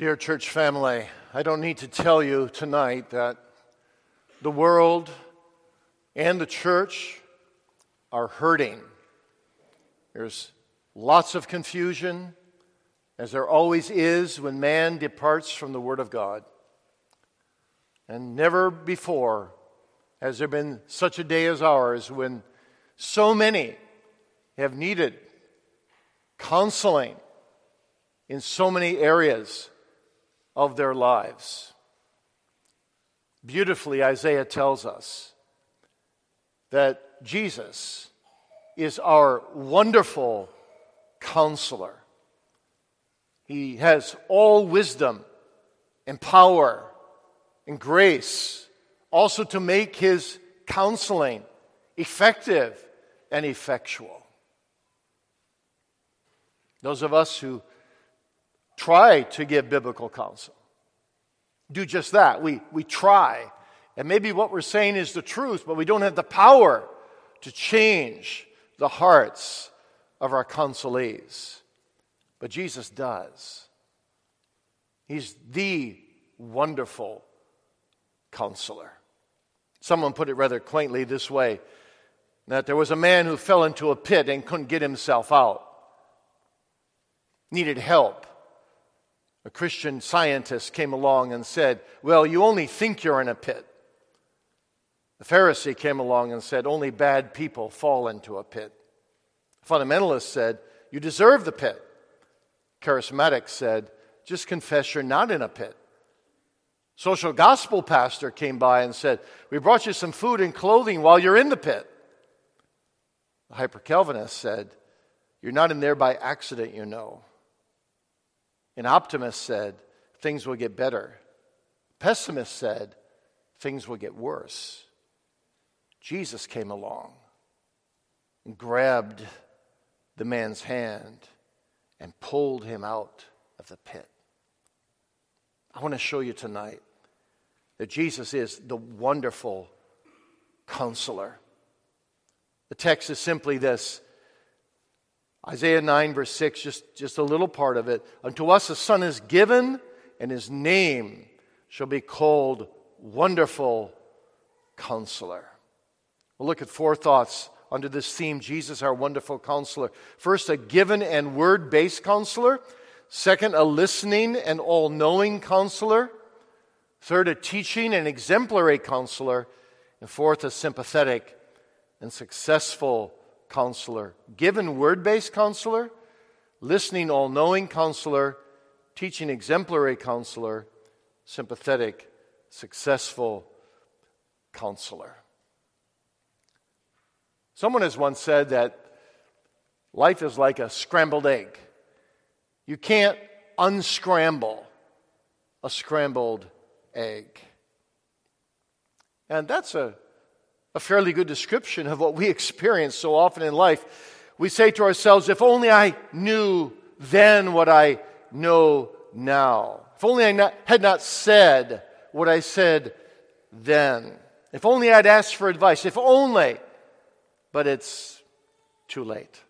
Dear church family, I don't need to tell you tonight that the world and the church are hurting. There's lots of confusion, as there always is when man departs from the Word of God. And never before has there been such a day as ours when so many have needed counseling in so many areas of their lives. Beautifully, Isaiah tells us that Jesus is our wonderful counselor. He has all wisdom and power and grace, also to make his counseling effective and effectual. Those of us who try to give biblical counsel. Do just that. We, we try. And maybe what we're saying is the truth, but we don't have the power to change the hearts of our counselees. But Jesus does. He's the wonderful counselor. Someone put it rather quaintly this way that there was a man who fell into a pit and couldn't get himself out, needed help. A Christian scientist came along and said, Well, you only think you're in a pit. The Pharisee came along and said, Only bad people fall into a pit. The fundamentalist said, You deserve the pit. Charismatic said, Just confess you're not in a pit. Social gospel pastor came by and said, We brought you some food and clothing while you're in the pit. The hyper Calvinist said, You're not in there by accident, you know. An optimist said, things will get better. Pessimist said, things will get worse. Jesus came along and grabbed the man's hand and pulled him out of the pit. I want to show you tonight that Jesus is the wonderful counselor. The text is simply this Isaiah 9, verse 6, just, just a little part of it. Unto us a son is given, and his name shall be called Wonderful Counselor. We'll look at four thoughts under this theme Jesus, our wonderful counselor. First, a given and word based counselor. Second, a listening and all knowing counselor. Third, a teaching and exemplary counselor. And fourth, a sympathetic and successful counselor, given word based counselor, listening, all knowing counselor, teaching exemplary counselor, sympathetic, successful counselor. Someone has once said that life is like a scrambled egg. You can't unscramble a scrambled egg. And that's a a fairly good description of what we experience so often in life. We say to ourselves, if only I knew then what I know now. If only I not, had not said what I said then. If only I'd asked for advice. If only. But it's too late.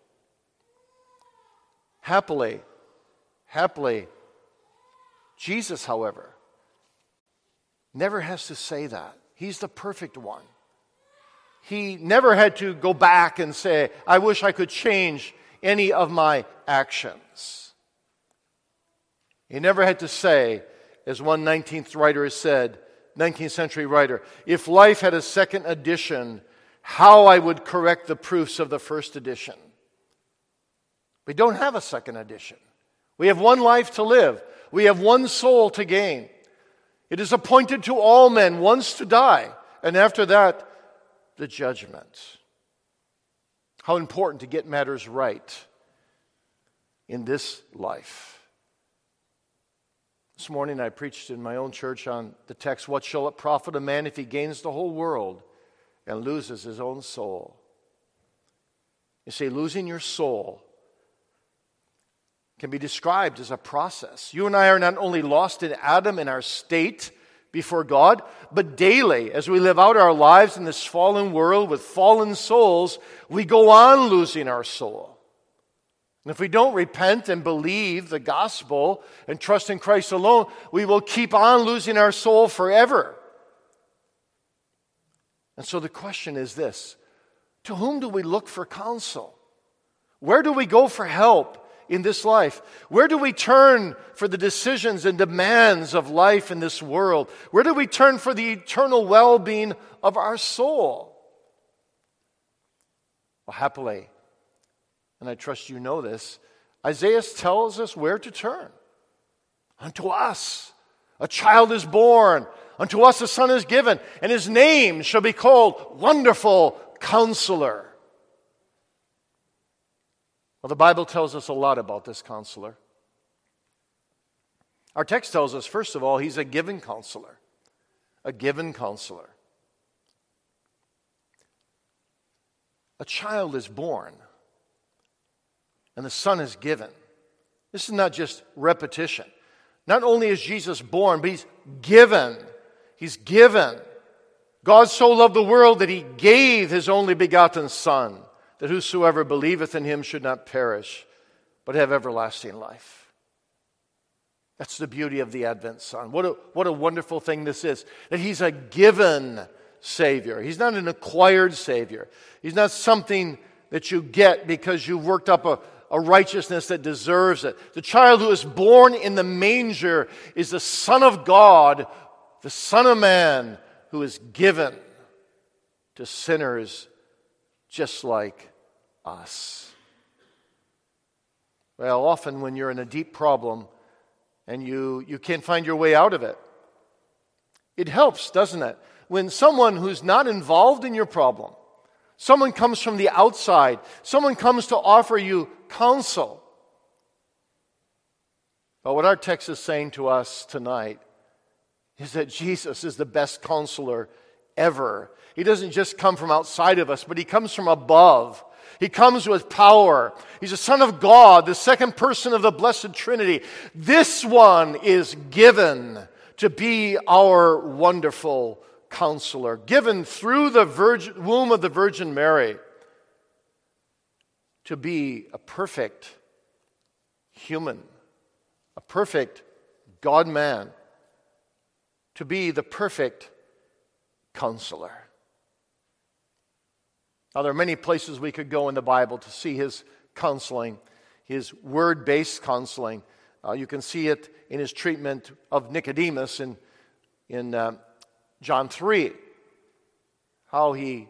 Happily, happily, Jesus, however, never has to say that. He's the perfect one. He never had to go back and say, I wish I could change any of my actions. He never had to say, as one 19th writer has said, 19th century writer, if life had a second edition, how I would correct the proofs of the first edition. We don't have a second edition. We have one life to live. We have one soul to gain. It is appointed to all men once to die, and after that, the judgment. How important to get matters right in this life. This morning I preached in my own church on the text What shall it profit a man if he gains the whole world and loses his own soul? You see, losing your soul can be described as a process. You and I are not only lost in Adam in our state before God, but daily, as we live out our lives in this fallen world with fallen souls, we go on losing our soul. And if we don't repent and believe the gospel and trust in Christ alone, we will keep on losing our soul forever. And so the question is this To whom do we look for counsel? Where do we go for help in this life? Where do we turn for the decisions and demands of life in this world? Where do we turn for the eternal well being of our soul? Well, happily, and I trust you know this, Isaiah tells us where to turn. Unto us a child is born, unto us a son is given, and his name shall be called Wonderful Counselor. Well, the Bible tells us a lot about this counselor. Our text tells us, first of all, he's a given counselor. A given counselor. A child is born and the Son is given. This is not just repetition. Not only is Jesus born, but he's given. He's given. God so loved the world that he gave his only begotten Son, that whosoever believeth in him should not perish, but have everlasting life. That's the beauty of the Advent Son. What a, what a wonderful thing this is that he's a given Savior. He's not an acquired Savior. He's not something that you get because you've worked up a, a righteousness that deserves it. The child who is born in the manger is the Son of God, the Son of Man, who is given to sinners just like us. Well, often when you're in a deep problem and you, you can't find your way out of it, it helps, doesn't it? When someone who's not involved in your problem, someone comes from the outside, someone comes to offer you counsel. But what our text is saying to us tonight is that Jesus is the best counselor ever. He doesn't just come from outside of us, but he comes from above. He comes with power. He's the Son of God, the second person of the Blessed Trinity. This one is given to be our wonderful counselor, given through the virgin, womb of the Virgin Mary to be a perfect human, a perfect God man, to be the perfect counselor. Now, there are many places we could go in the Bible to see his counseling, his word based counseling. Uh, you can see it in his treatment of Nicodemus in, in uh, John 3, how he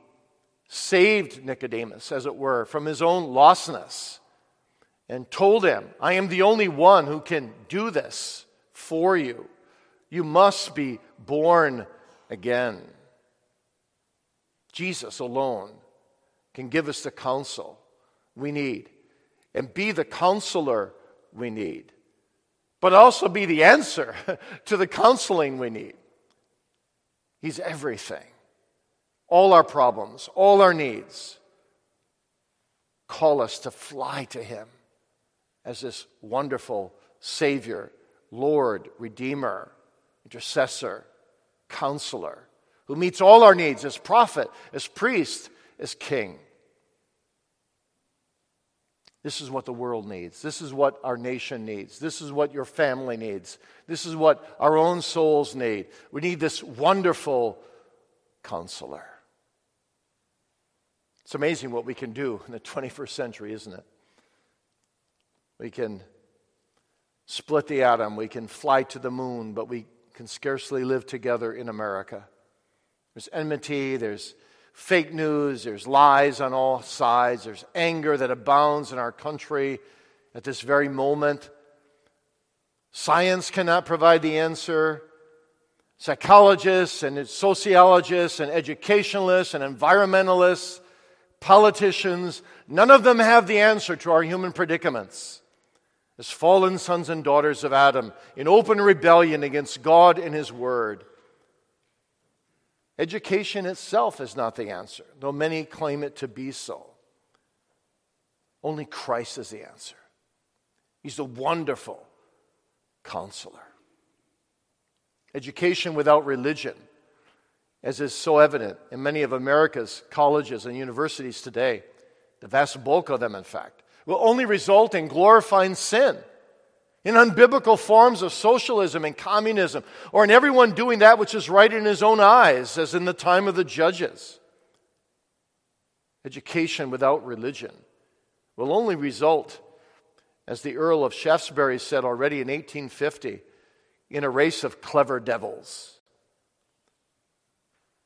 saved Nicodemus, as it were, from his own lostness and told him, I am the only one who can do this for you. You must be born again. Jesus alone can give us the counsel we need and be the counselor we need, but also be the answer to the counseling we need. He's everything all our problems, all our needs. Call us to fly to Him as this wonderful Savior, Lord, Redeemer, Intercessor, Counselor, who meets all our needs as prophet, as priest, as king. This is what the world needs. This is what our nation needs. This is what your family needs. This is what our own souls need. We need this wonderful counselor. It's amazing what we can do in the 21st century, isn't it? We can split the atom, we can fly to the moon, but we can scarcely live together in America. There's enmity, there's fake news, there's lies on all sides, there's anger that abounds in our country at this very moment. Science cannot provide the answer. Psychologists and sociologists and educationalists and environmentalists politicians, none of them have the answer to our human predicaments. As fallen sons and daughters of Adam in open rebellion against God and His Word. Education itself is not the answer, though many claim it to be so. Only Christ is the answer. He's the wonderful counselor. Education without religion as is so evident in many of America's colleges and universities today, the vast bulk of them, in fact, will only result in glorifying sin, in unbiblical forms of socialism and communism, or in everyone doing that which is right in his own eyes, as in the time of the judges. Education without religion will only result, as the Earl of Shaftesbury said already in 1850, in a race of clever devils.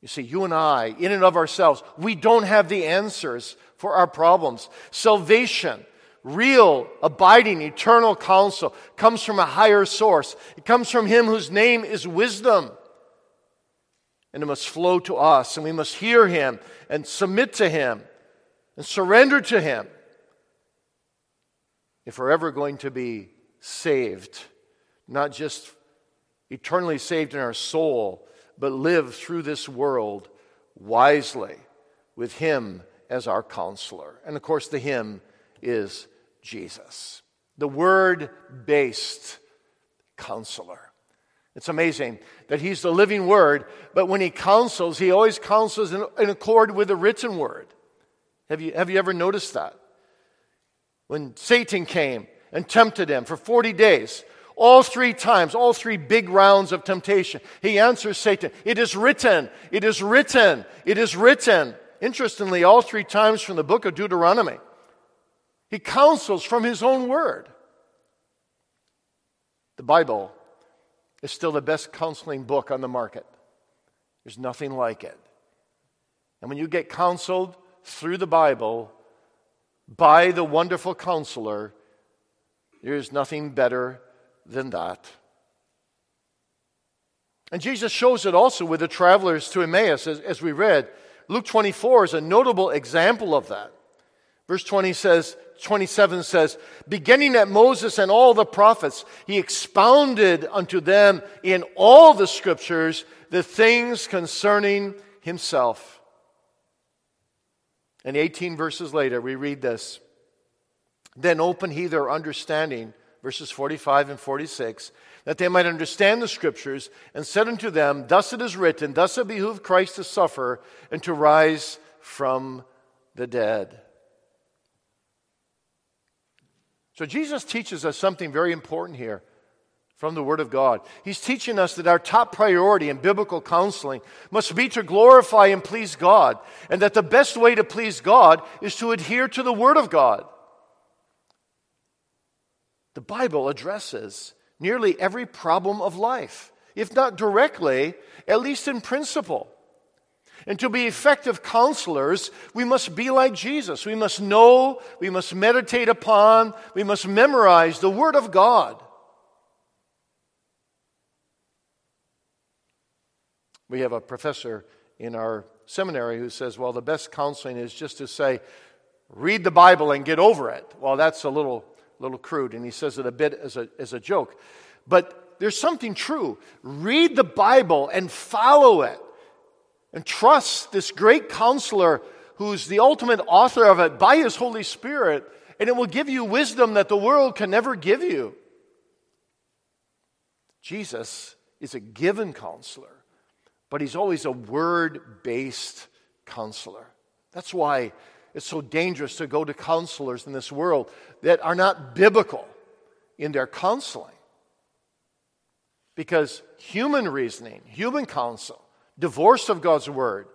You see, you and I, in and of ourselves, we don't have the answers for our problems. Salvation, real, abiding, eternal counsel, comes from a higher source. It comes from Him whose name is wisdom. And it must flow to us, and we must hear Him and submit to Him and surrender to Him if we're ever going to be saved, not just eternally saved in our soul, but live through this world wisely with Him as our counselor. And of course, the hymn is Jesus, the word based counselor. It's amazing that He's the living word, but when He counsels, He always counsels in, in accord with the written word. Have you, have you ever noticed that? When Satan came and tempted him for 40 days, all three times, all three big rounds of temptation, he answers Satan, It is written, it is written, it is written. Interestingly, all three times from the book of Deuteronomy, he counsels from his own word. The Bible is still the best counseling book on the market. There's nothing like it. And when you get counseled through the Bible by the wonderful counselor, there is nothing better than that. And Jesus shows it also with the travelers to Emmaus, as, as we read. Luke 24 is a notable example of that. Verse 20 says, 27 says, beginning at Moses and all the prophets, he expounded unto them in all the scriptures the things concerning himself. And 18 verses later, we read this. Then opened he their understanding verses 45 and 46, that they might understand the scriptures, and said unto them, Thus it is written, thus it behooved Christ to suffer and to rise from the dead. So Jesus teaches us something very important here from the Word of God. He's teaching us that our top priority in biblical counseling must be to glorify and please God, and that the best way to please God is to adhere to the Word of God. The Bible addresses nearly every problem of life, if not directly, at least in principle. And to be effective counselors, we must be like Jesus. We must know, we must meditate upon, we must memorize the Word of God. We have a professor in our seminary who says, well, the best counseling is just to say, read the Bible and get over it. Well, that's a little little crude, and he says it a bit as a, as a joke. But there's something true. Read the Bible and follow it, and trust this great counselor who's the ultimate author of it by his Holy Spirit, and it will give you wisdom that the world can never give you. Jesus is a given counselor, but he's always a word based counselor. That's why it's so dangerous to go to counselors in this world that are not biblical in their counseling. Because human reasoning, human counsel, divorced of God's word,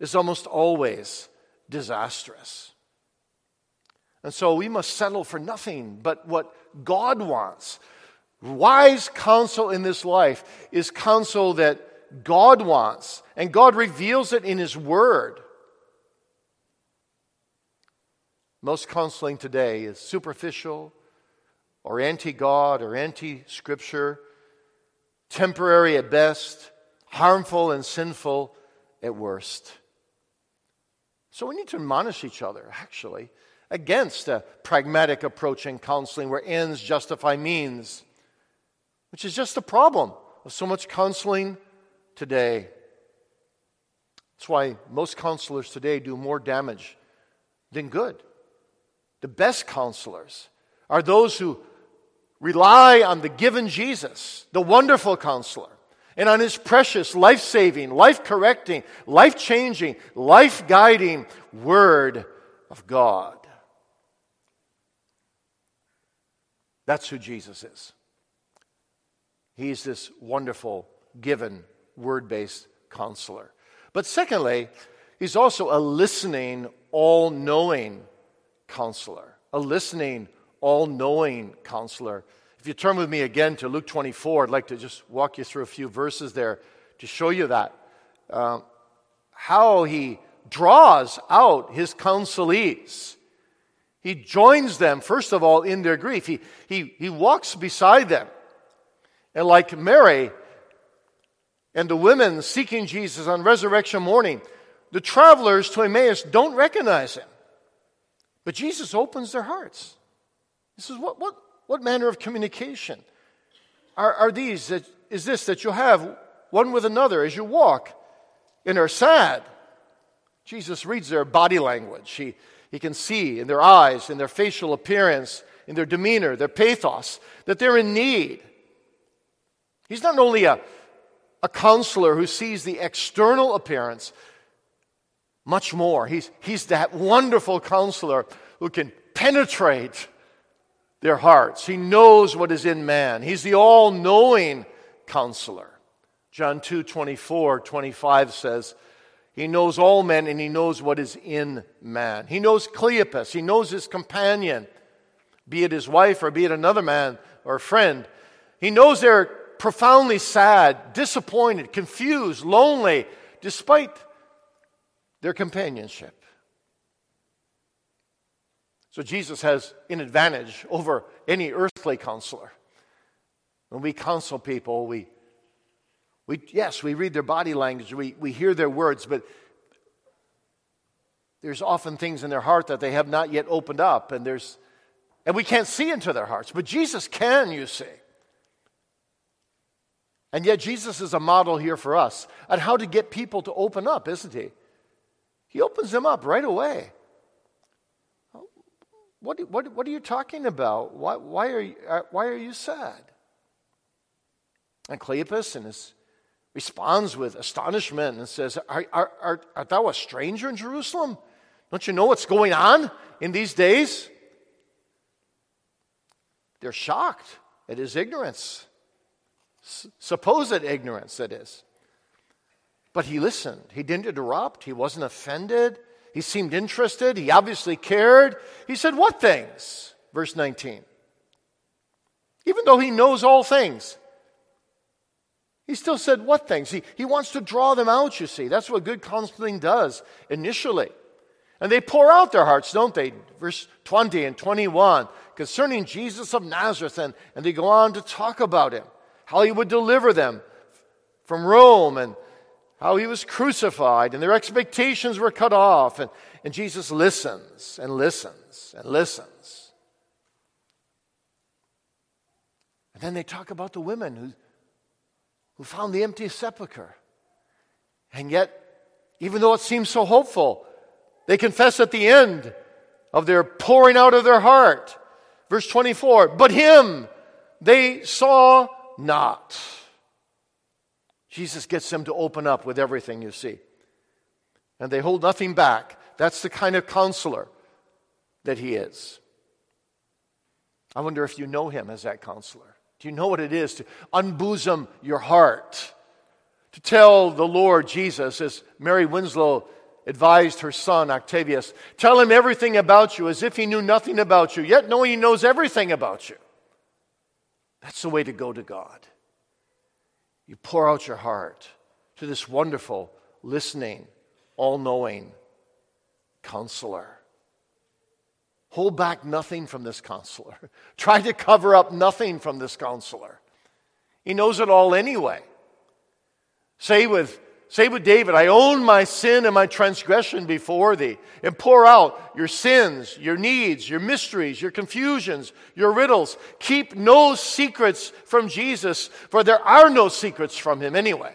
is almost always disastrous. And so we must settle for nothing but what God wants. Wise counsel in this life is counsel that God wants, and God reveals it in His Word. Most counseling today is superficial or anti God or anti Scripture, temporary at best, harmful and sinful at worst. So we need to admonish each other, actually, against a pragmatic approach in counseling where ends justify means, which is just the problem of so much counseling today. That's why most counselors today do more damage than good. The best counselors are those who rely on the given Jesus, the wonderful counselor, and on his precious, life saving, life correcting, life changing, life guiding Word of God. That's who Jesus is. He's this wonderful, given, word based counselor. But secondly, he's also a listening, all knowing counselor. A listening, all knowing counselor. If you turn with me again to Luke 24, I'd like to just walk you through a few verses there to show you that. Uh, how he draws out his counselees. He joins them, first of all, in their grief. He, he, he walks beside them. And like Mary and the women seeking Jesus on resurrection morning, the travelers to Emmaus don't recognize him. But Jesus opens their hearts. He says, What, what, what manner of communication are, are these? That, is this that you have one with another as you walk and are sad? Jesus reads their body language. He, he can see in their eyes, in their facial appearance, in their demeanor, their pathos, that they're in need. He's not only a, a counselor who sees the external appearance, much more. He's, he's that wonderful counselor who can penetrate their hearts. He knows what is in man. He's the all knowing counselor. John 2 24, 25 says, He knows all men and he knows what is in man. He knows Cleopas, he knows his companion, be it his wife or be it another man or friend. He knows they're profoundly sad, disappointed, confused, lonely, despite their companionship. So Jesus has an advantage over any earthly counselor. When we counsel people, we, we yes, we read their body language, we, we hear their words, but there's often things in their heart that they have not yet opened up, and there's and we can't see into their hearts. But Jesus can, you see. And yet Jesus is a model here for us on how to get people to open up, isn't he? He opens them up right away. What, what, what are you talking about? Why, why, are you, uh, why are you sad? And Cleopas and his, responds with astonishment and says, are, are, are, Art thou a stranger in Jerusalem? Don't you know what's going on in these days? They're shocked at his ignorance, S- supposed ignorance, that is. But he listened. He didn't interrupt. He wasn't offended. He seemed interested. He obviously cared. He said, What things? Verse 19. Even though he knows all things, he still said, What things? He, he wants to draw them out, you see. That's what good counseling does initially. And they pour out their hearts, don't they? Verse 20 and 21 concerning Jesus of Nazareth. And, and they go on to talk about him, how he would deliver them from Rome and how he was crucified and their expectations were cut off. And, and Jesus listens and listens and listens. And then they talk about the women who, who found the empty sepulchre. And yet, even though it seems so hopeful, they confess at the end of their pouring out of their heart. Verse 24, but him they saw not. Jesus gets them to open up with everything, you see. And they hold nothing back. That's the kind of counselor that he is. I wonder if you know him as that counselor. Do you know what it is to unbosom your heart? To tell the Lord Jesus, as Mary Winslow advised her son Octavius, tell him everything about you as if he knew nothing about you, yet knowing he knows everything about you. That's the way to go to God. You pour out your heart to this wonderful, listening, all knowing counselor. Hold back nothing from this counselor. Try to cover up nothing from this counselor. He knows it all anyway. Say with Say with David, I own my sin and my transgression before thee, and pour out your sins, your needs, your mysteries, your confusions, your riddles. Keep no secrets from Jesus, for there are no secrets from him anyway.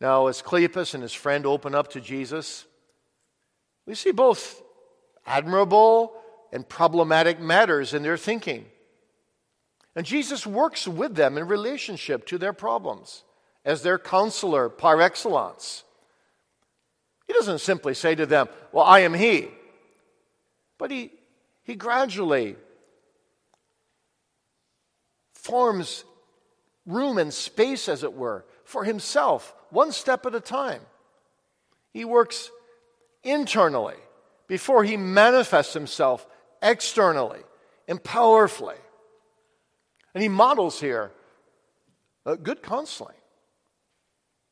Now, as Cleopas and his friend open up to Jesus, we see both admirable and problematic matters in their thinking. And Jesus works with them in relationship to their problems as their counselor par excellence. He doesn't simply say to them, Well, I am He. But he, he gradually forms room and space, as it were, for himself, one step at a time. He works internally before he manifests himself externally and powerfully. And he models here uh, good counseling.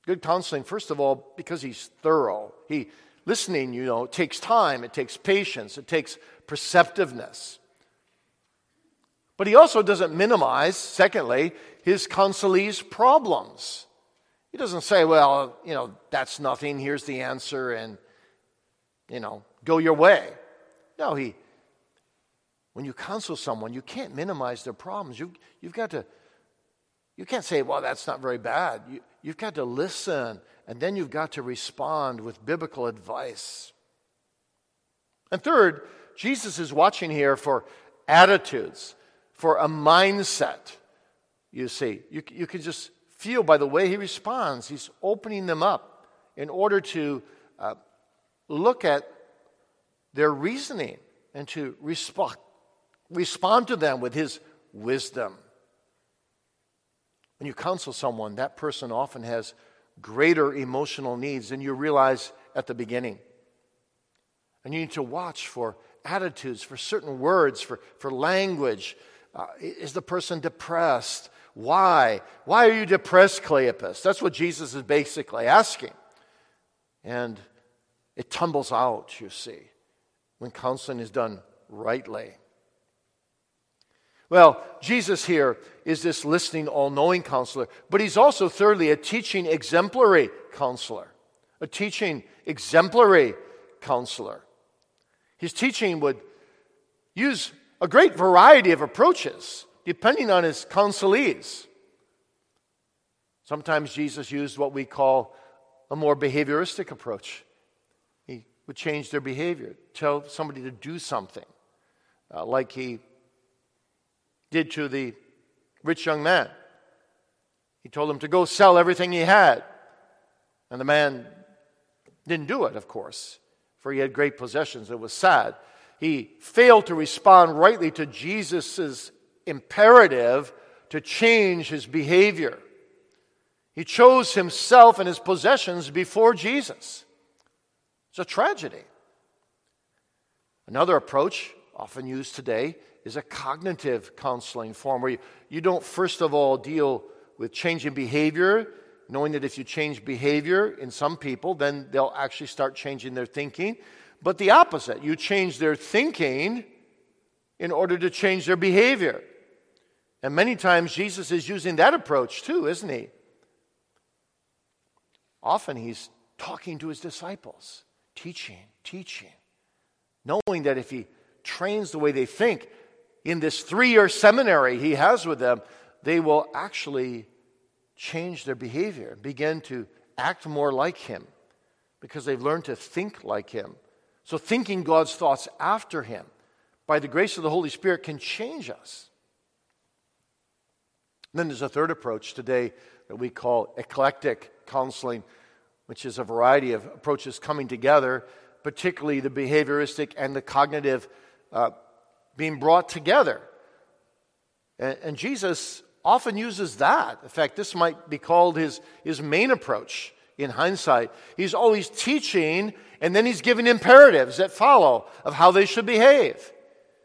Good counseling, first of all, because he's thorough. He listening, you know, takes time, it takes patience, it takes perceptiveness. But he also doesn't minimize, secondly, his counselee's problems. He doesn't say, well, you know, that's nothing, here's the answer, and, you know, go your way. No, he, when you counsel someone, you can't minimize their problems. You, you've got to, you can't say, well, that's not very bad. You, you've got to listen, and then you've got to respond with biblical advice. And third, Jesus is watching here for attitudes, for a mindset. You see, you, you can just feel by the way he responds, he's opening them up in order to uh, look at their reasoning and to respond, respond to them with his wisdom. When you counsel someone, that person often has greater emotional needs than you realize at the beginning. And you need to watch for attitudes, for certain words, for, for language. Uh, is the person depressed? Why? Why are you depressed, Cleopas? That's what Jesus is basically asking. And it tumbles out, you see, when counseling is done rightly. Well, Jesus here is this listening, all knowing counselor, but he's also, thirdly, a teaching exemplary counselor. A teaching exemplary counselor. His teaching would use a great variety of approaches depending on his counselees. Sometimes Jesus used what we call a more behavioristic approach. He would change their behavior, tell somebody to do something, uh, like he did to the rich young man. He told him to go sell everything he had. And the man didn't do it, of course, for he had great possessions. It was sad. He failed to respond rightly to Jesus' imperative to change his behavior. He chose himself and his possessions before Jesus. It's a tragedy. Another approach, often used today, is a cognitive counseling form where you, don't, first of all, deal with changing behavior, knowing that if you change behavior in some people, then they'll actually start changing their thinking. But the opposite, you change their thinking in order to change their behavior. And many times Jesus is using that approach too, isn't he? Often he's talking to his disciples, teaching, teaching, knowing that if he trains the way they think in this three year seminary he has with them, they will actually change their behavior, begin to act more like him because they've learned to think like him. So, thinking God's thoughts after him by the grace of the Holy Spirit can change us. And then there's a third approach today that we call eclectic counseling, which is a variety of approaches coming together, particularly the behavioristic and the cognitive uh, being brought together. And, and, Jesus often uses that. In fact, this might be called his, his main approach in hindsight. He's always teaching, and then he's giving imperatives that follow of how they should behave.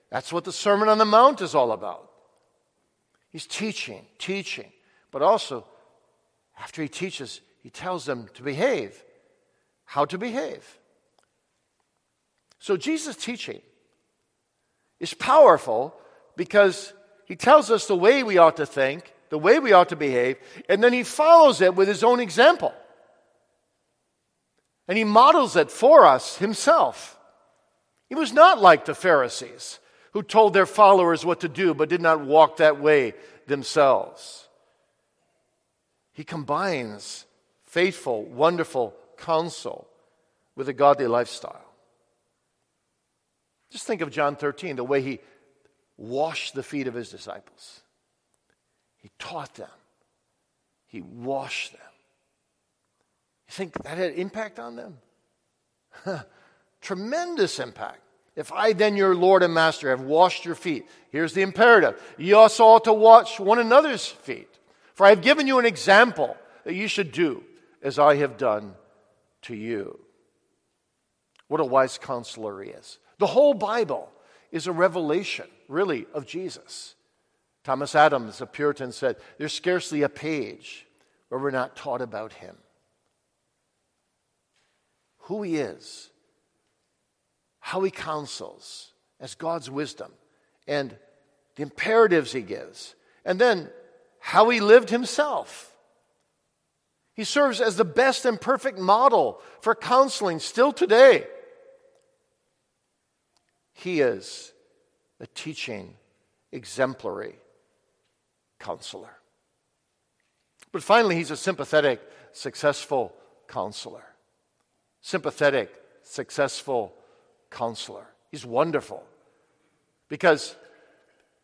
That's what the Sermon on the Mount is all about. He's teaching, teaching, but also after he teaches, he tells them to behave, how to behave. So Jesus' teaching is powerful because he tells us the way we ought to think, the way we ought to behave, and then he follows it with his own example. And he models it for us himself. He was not like the Pharisees who told their followers what to do but did not walk that way themselves. He combines faithful, wonderful counsel with a godly lifestyle. Just think of John 13, the way he washed the feet of his disciples. He taught them, he washed them. You think that had impact on them? Tremendous impact. If I, then, your Lord and Master, have washed your feet, here's the imperative you also ought to wash one another's feet. For I have given you an example that you should do as I have done to you. What a wise counselor he is. The whole Bible is a revelation, really, of Jesus. Thomas Adams, a Puritan, said, There's scarcely a page where we're not taught about him. Who he is, how he counsels as God's wisdom, and the imperatives he gives, and then how he lived himself. He serves as the best and perfect model for counseling still today. He is a teaching, exemplary counselor. But finally, he's a sympathetic, successful counselor. Sympathetic, successful counselor. He's wonderful because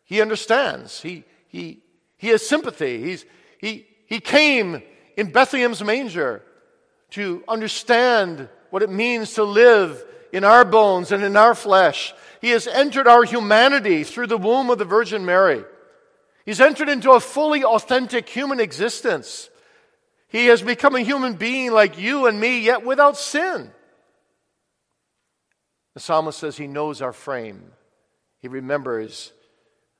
he understands. He, he, he has sympathy. He's, he, he came in Bethlehem's manger to understand what it means to live in our bones and in our flesh. He has entered our humanity through the womb of the Virgin Mary. He's entered into a fully authentic human existence. He has become a human being like you and me, yet without sin. The psalmist says he knows our frame. He remembers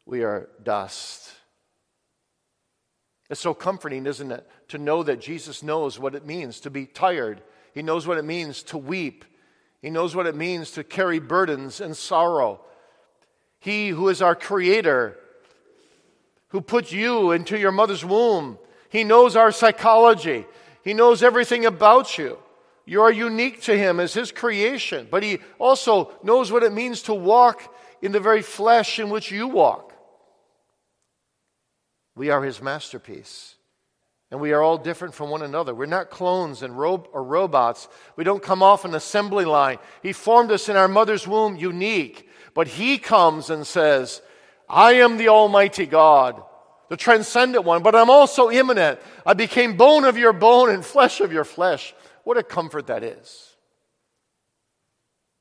we are dust. It's so comforting, isn't it, to know that Jesus knows what it means to be tired. He knows what it means to weep. He knows what it means to carry burdens and sorrow. He who is our creator, who put you into your mother's womb, he knows our psychology. He knows everything about you. You are unique to him as his creation, but he also knows what it means to walk in the very flesh in which you walk. We are his masterpiece. And we are all different from one another. We're not clones and ro- or robots. We don't come off an assembly line. He formed us in our mother's womb unique. But He comes and says, I am the Almighty God, the transcendent one, but I'm also immanent. I became bone of your bone and flesh of your flesh. What a comfort that is.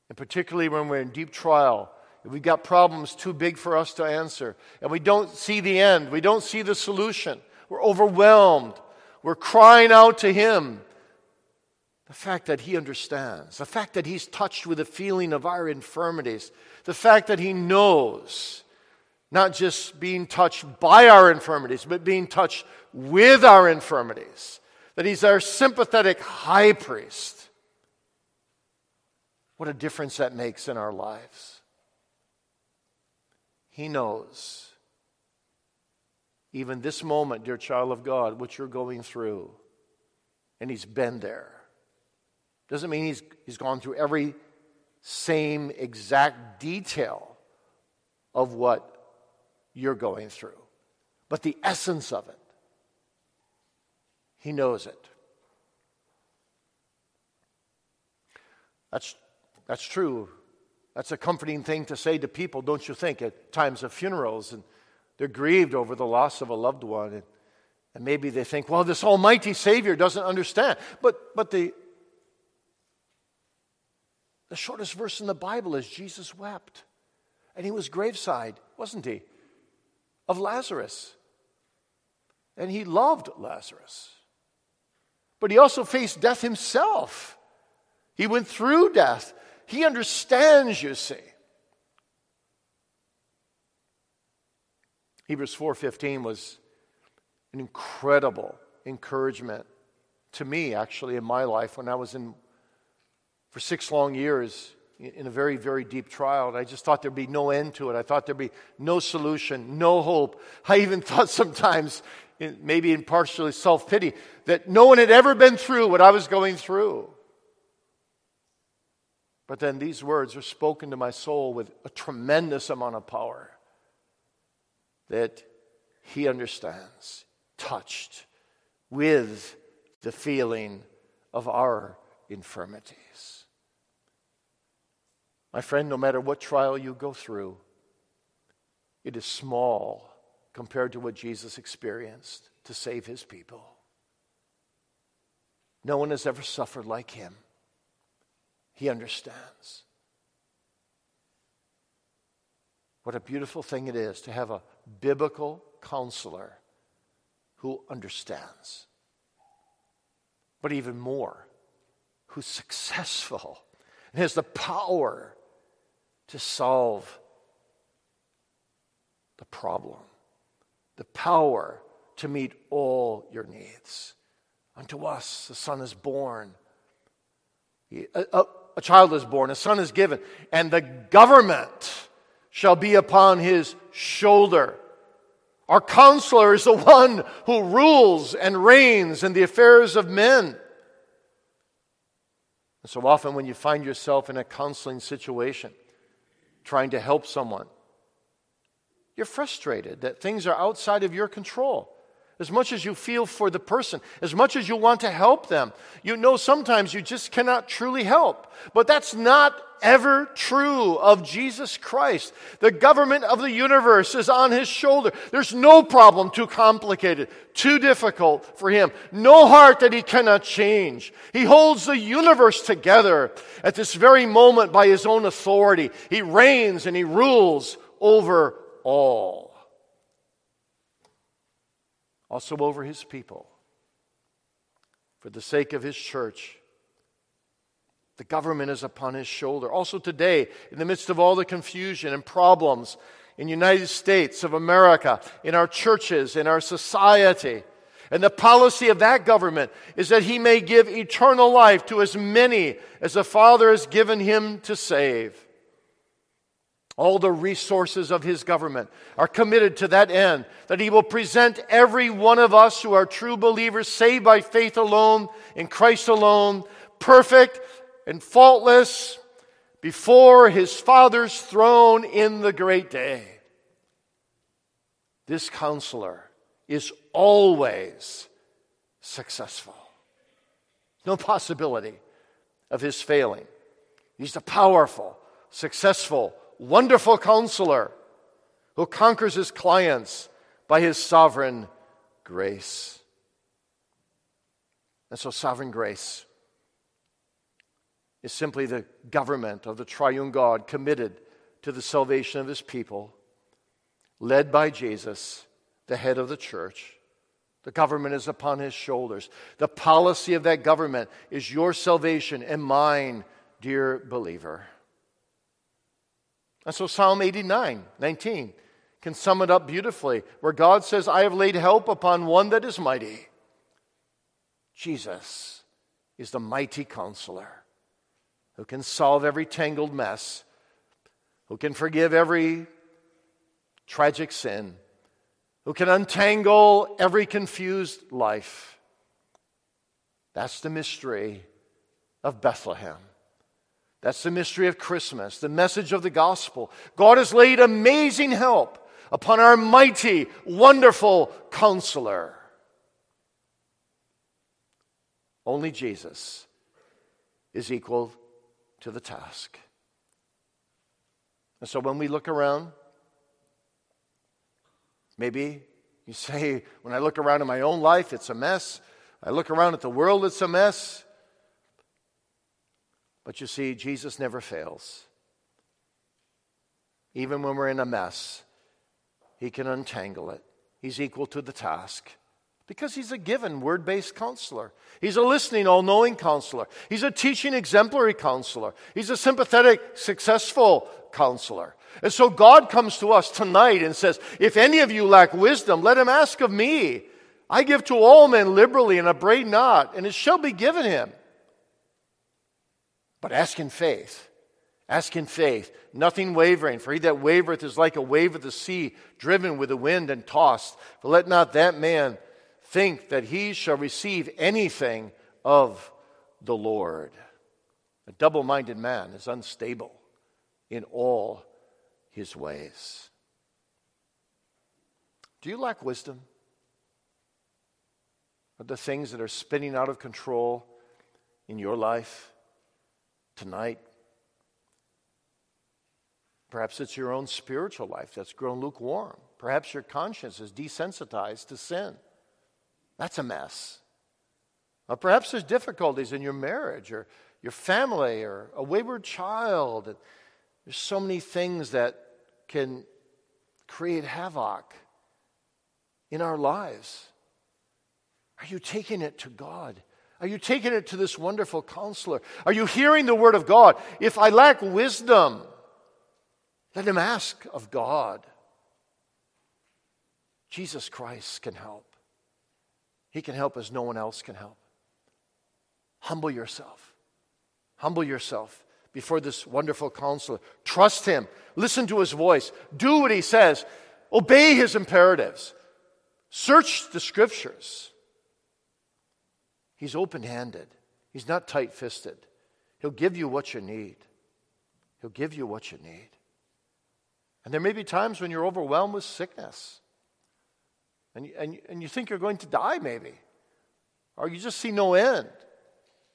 And particularly when we're in deep trial, we've got problems too big for us to answer, and we don't see the end, we don't see the solution. We're overwhelmed. We're crying out to Him. The fact that He understands, the fact that He's touched with the feeling of our infirmities, the fact that He knows, not just being touched by our infirmities, but being touched with our infirmities, that He's our sympathetic high priest. What a difference that makes in our lives. He knows even this moment, dear child of God, what you're going through. And He's been there. Doesn't mean He's, he's gone through every same exact detail of what you're going through, but the essence of it. He knows it. That's, that's true. That's a comforting thing to say to people, don't you think, at times of funerals and they're grieved over the loss of a loved one. And, and maybe they think, well, this almighty Savior doesn't understand. But, but the, the shortest verse in the Bible is Jesus wept. And he was graveside, wasn't he? Of Lazarus. And he loved Lazarus. But he also faced death himself. He went through death. He understands, you see. Hebrews 4:15 was an incredible encouragement to me actually in my life when I was in for 6 long years in a very very deep trial and I just thought there'd be no end to it. I thought there'd be no solution, no hope. I even thought sometimes maybe in partially self-pity that no one had ever been through what I was going through. But then these words are spoken to my soul with a tremendous amount of power that he understands, touched with the feeling of our infirmities. My friend, no matter what trial you go through, it is small compared to what Jesus experienced to save his people. No one has ever suffered like him. He understands. What a beautiful thing it is to have a biblical counselor who understands. But even more, who's successful and has the power to solve the problem, the power to meet all your needs. Unto us the Son is born, a, a, a child is born, a son is given, and the government shall be upon his shoulder. Our counselor is the one who rules and reigns in the affairs of men. And so often, when you find yourself in a counseling situation, trying to help someone, you're frustrated that things are outside of your control. As much as you feel for the person, as much as you want to help them, you know sometimes you just cannot truly help. But that's not ever true of Jesus Christ. The government of the universe is on his shoulder. There's no problem too complicated, too difficult for him. No heart that he cannot change. He holds the universe together at this very moment by his own authority. He reigns and he rules over all also over his people. For the sake of his church, the government is upon his shoulder. Also today, in the midst of all the confusion and problems in United States of America, in our churches, in our society, and the policy of that government is that he may give eternal life to as many as the Father has given him to save. All the resources of his government are committed to that end, that he will present every one of us who are true believers, saved by faith alone, in Christ alone, perfect and faultless before his Father's throne in the great day. This counselor is always successful. No possibility of his failing. He's the powerful, successful, wonderful counselor who conquers his clients by his sovereign grace. And so, sovereign grace is simply the government of the triune God committed to the salvation of his people, led by Jesus, the head of the church. The government is upon his shoulders. The policy of that government is your salvation and mine, dear believer. And so Psalm 89, 19 can sum it up beautifully, where God says, I have laid help upon one that is mighty. Jesus is the mighty counselor who can solve every tangled mess, who can forgive every tragic sin, who can untangle every confused life. That's the mystery of Bethlehem. That's the mystery of Christmas, the message of the gospel. God has laid amazing help upon our mighty, wonderful counselor. Only Jesus is equal to the task. And so when we look around, maybe you say, when I look around in my own life, it's a mess. I look around at the world, it's a mess. But you see, Jesus never fails. Even when we're in a mess, He can untangle it. He's equal to the task because He's a given word based counselor. He's a listening, all knowing counselor. He's a teaching, exemplary counselor. He's a sympathetic, successful counselor. And so God comes to us tonight and says, If any of you lack wisdom, let him ask of me. I give to all men liberally and upbraid not, and it shall be given him. But ask in faith. Ask in faith, nothing wavering. For he that wavereth is like a wave of the sea, driven with the wind and tossed. For let not that man think that he shall receive anything of the Lord. A double minded man is unstable in all his ways. Do you lack wisdom? Are the things that are spinning out of control in your life? Tonight. Perhaps it's your own spiritual life that's grown lukewarm. Perhaps your conscience is desensitized to sin. That's a mess. Or perhaps there's difficulties in your marriage or your family or a wayward child. There's so many things that can create havoc in our lives. Are you taking it to God? Are you taking it to this wonderful counselor? Are you hearing the word of God? If I lack wisdom, let him ask of God. Jesus Christ can help. He can help as no one else can help. Humble yourself. Humble yourself before this wonderful counselor. Trust him. Listen to his voice. Do what he says. Obey his imperatives. Search the scriptures. He's open handed, he's not tight fisted. He'll give you what you need. He'll give you what you need. And there may be times when you're overwhelmed with sickness and, and, and you think you're going to die, maybe, or you just see no end,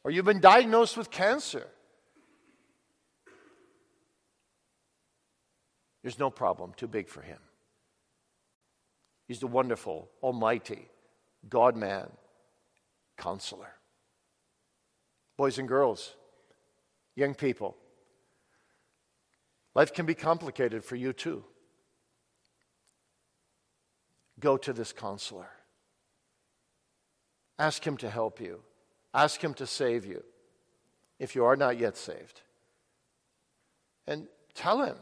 or you've been diagnosed with cancer. There's no problem too big for him. He's the wonderful, almighty, God man, counselor. Boys and girls, young people, life can be complicated for you too. Go to this counselor. Ask him to help you. Ask him to save you if you are not yet saved. And tell him,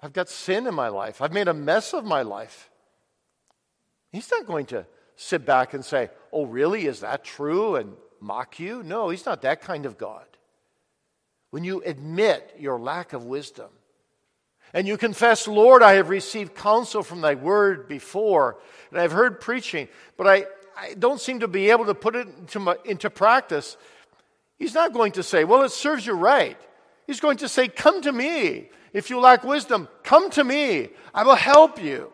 I've got sin in my life. I've made a mess of my life. He's not going to sit back and say, Oh, really? Is that true? and mock you. No, he's not that kind of God. When you admit your lack of wisdom and you confess, Lord, I have received counsel from thy word before, and I've heard preaching, but I, I don't seem to be able to put it into, my, into practice, he's not going to say, Well, it serves you right. He's going to say, Come to me. If you lack wisdom, come to me. I will help you.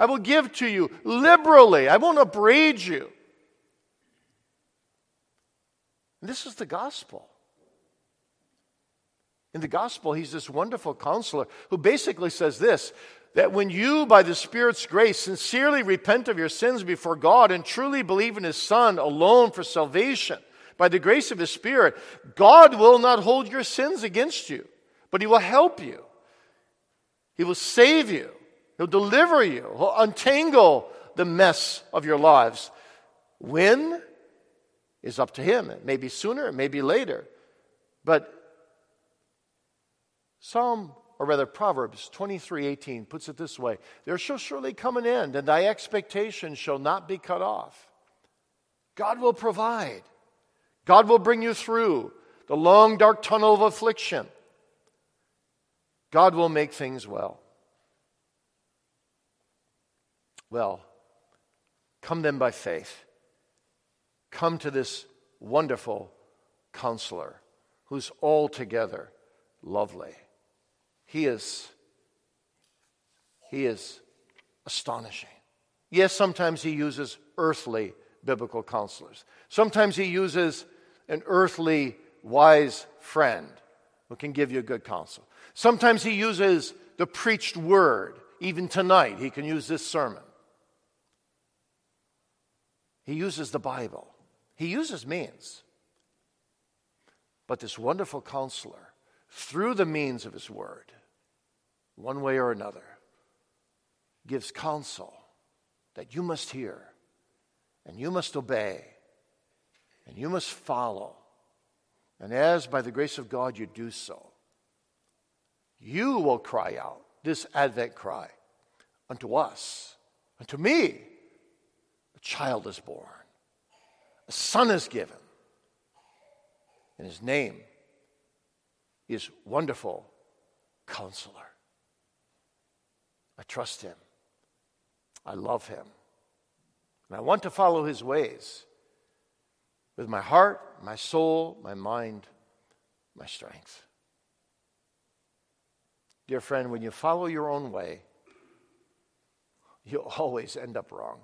I will give to you liberally. I won't upbraid you. This is the gospel. In the gospel, he's this wonderful counselor who basically says this that when you, by the Spirit's grace, sincerely repent of your sins before God and truly believe in his Son alone for salvation, by the grace of his Spirit, God will not hold your sins against you, but he will help you. He will save you. He'll deliver you. He'll untangle the mess of your lives. When is up to him. It may be sooner, it may be later. But Psalm, or rather Proverbs 23 18 puts it this way There shall surely come an end, and thy expectation shall not be cut off. God will provide, God will bring you through the long, dark tunnel of affliction. God will make things well. Well, come then by faith. Come to this wonderful counselor who's altogether lovely. He is he is astonishing. Yes, sometimes he uses earthly biblical counselors. Sometimes he uses an earthly wise friend who can give you good counsel. Sometimes he uses the preached word. Even tonight, he can use this sermon. He uses the Bible. He uses means. But this wonderful counselor, through the means of his word, one way or another, gives counsel that you must hear and you must obey and you must follow. And as by the grace of God you do so, you will cry out this Advent cry unto us, unto me, a child is born, a son is given, and his name is Wonderful Counselor. I trust him. I love him. And I want to follow his ways with my heart, my soul, my mind, my strength. Dear friend, when you follow your own way, you'll always end up wrong.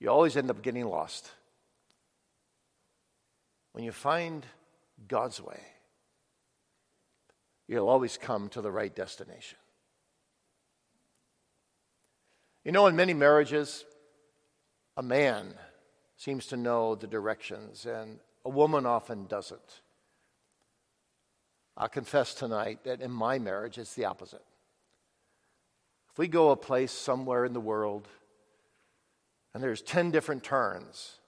You always end up getting lost. When you find God's way, you'll always come to the right destination. You know, in many marriages, a man seems to know the directions, and a woman often doesn't. I'll confess tonight that in my marriage, it's the opposite. If we go a place somewhere in the world and there's 10 different turns,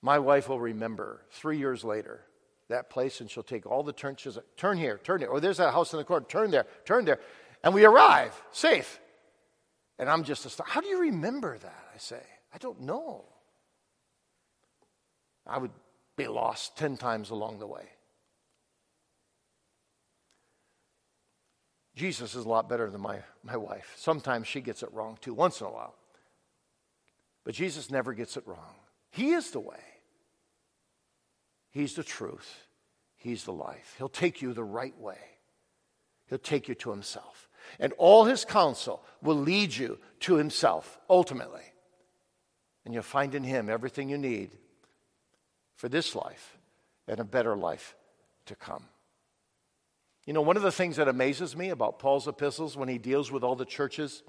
my wife will remember three years later that place and she'll take all the turns. She'll say, turn here, turn here. Or oh, there's that house in the corner, turn there, turn there. And we arrive safe. And I'm just astonished. How do you remember that? I say, I don't know. I would be lost 10 times along the way. Jesus is a lot better than my, my wife. Sometimes she gets it wrong too, once in a while. But Jesus never gets it wrong. He is the way, He's the truth, He's the life. He'll take you the right way, He'll take you to Himself. And all His counsel will lead you to Himself ultimately. And you'll find in Him everything you need for this life and a better life to come. You know, one of the things that amazes me about Paul's epistles when he deals with all the churches,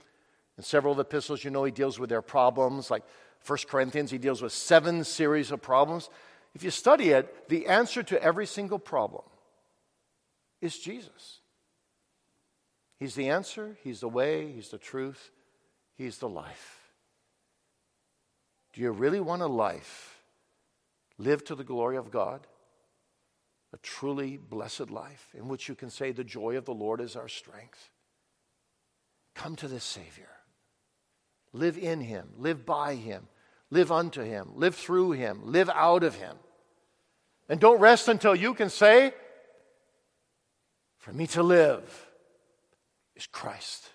in several of the epistles, you know, he deals with their problems. Like 1 Corinthians, he deals with seven series of problems. If you study it, the answer to every single problem is Jesus. He's the answer, He's the way, He's the truth, He's the life. Do you really want a life live to the glory of God? a truly blessed life in which you can say, The joy of the Lord is our strength. Come to this Savior. Live in Him, live by Him, live unto Him, live through Him, live out of Him. And don't rest until you can say, For me to live is Christ,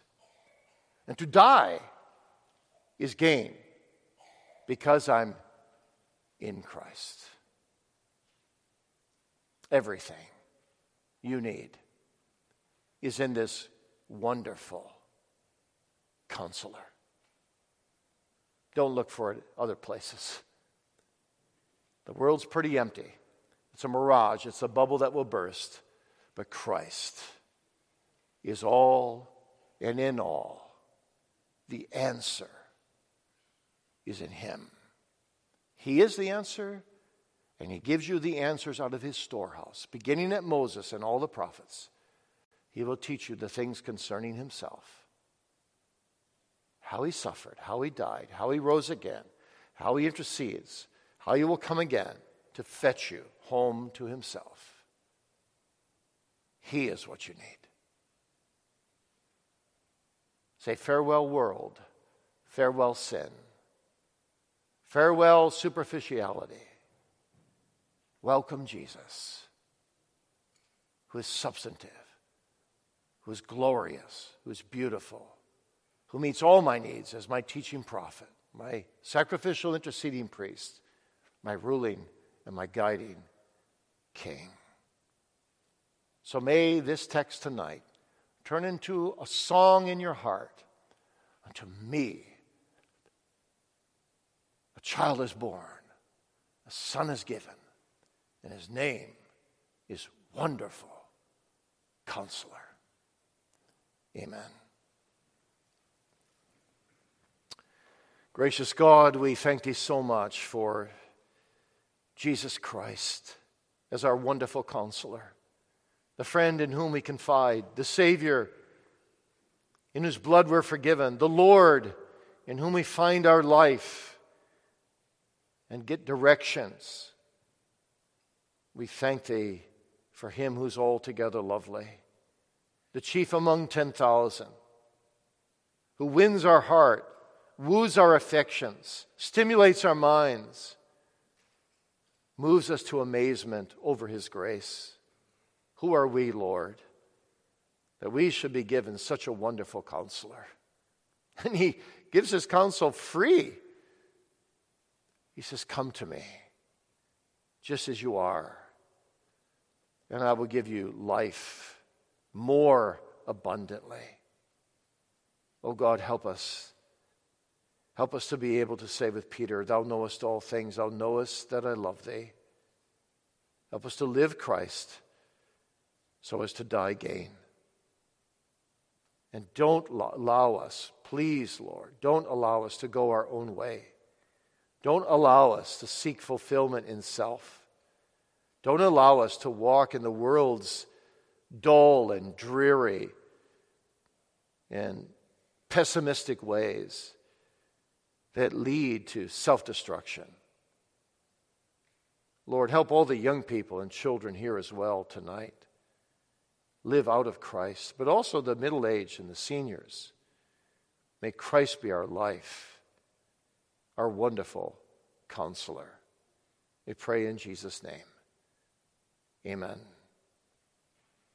and to die is gain because I'm in Christ. Everything you need is in this wonderful counselor. Don't look for it other places. The world's pretty empty. It's a mirage, it's a bubble that will burst. But Christ is all and in all. The answer is in Him. He is the answer, and he gives you the answers out of his storehouse, beginning at Moses and all the prophets. He will teach you the things concerning himself how he suffered, how he died, how he rose again, how he intercedes, how he will come again to fetch you home to himself. He is what you need. Say, farewell, world. Farewell, sin. Farewell, superficiality. Welcome Jesus, who is substantive, who is glorious, who is beautiful, who meets all my needs as my teaching prophet, my sacrificial interceding priest, my ruling and my guiding king. So may this text tonight turn into a song in your heart unto me. A child is born, a son is given and his name is Wonderful Counselor. Amen. Gracious God, we thank thee so much for Jesus Christ as our wonderful counselor, the friend in whom we confide, the Savior in whose blood we're forgiven, the Lord in whom we find our life and get directions. We thank thee for him who's altogether lovely, the chief among 10,000, who wins our heart, woos our affections, stimulates our minds, moves us to amazement over his grace. Who are we, Lord, that we should be given such a wonderful counselor? And he gives his counsel free. He says, Come to me, just as you are and I will give you life more abundantly. Oh God, help us. Help us to be able to say with Peter, Thou knowest all things, Thou knowest that I love Thee. Help us to live Christ so as to die gain. And don't allow us, please, Lord, don't allow us to go our own way. Don't allow us to seek fulfillment in self. Don't allow us to walk in the world's dull and dreary and pessimistic ways that lead to self destruction. Lord, help all the young people and children here as well tonight live out of Christ, but also the middle aged and the seniors. May Christ be our life, our wonderful counselor. We pray in Jesus' name. Amen.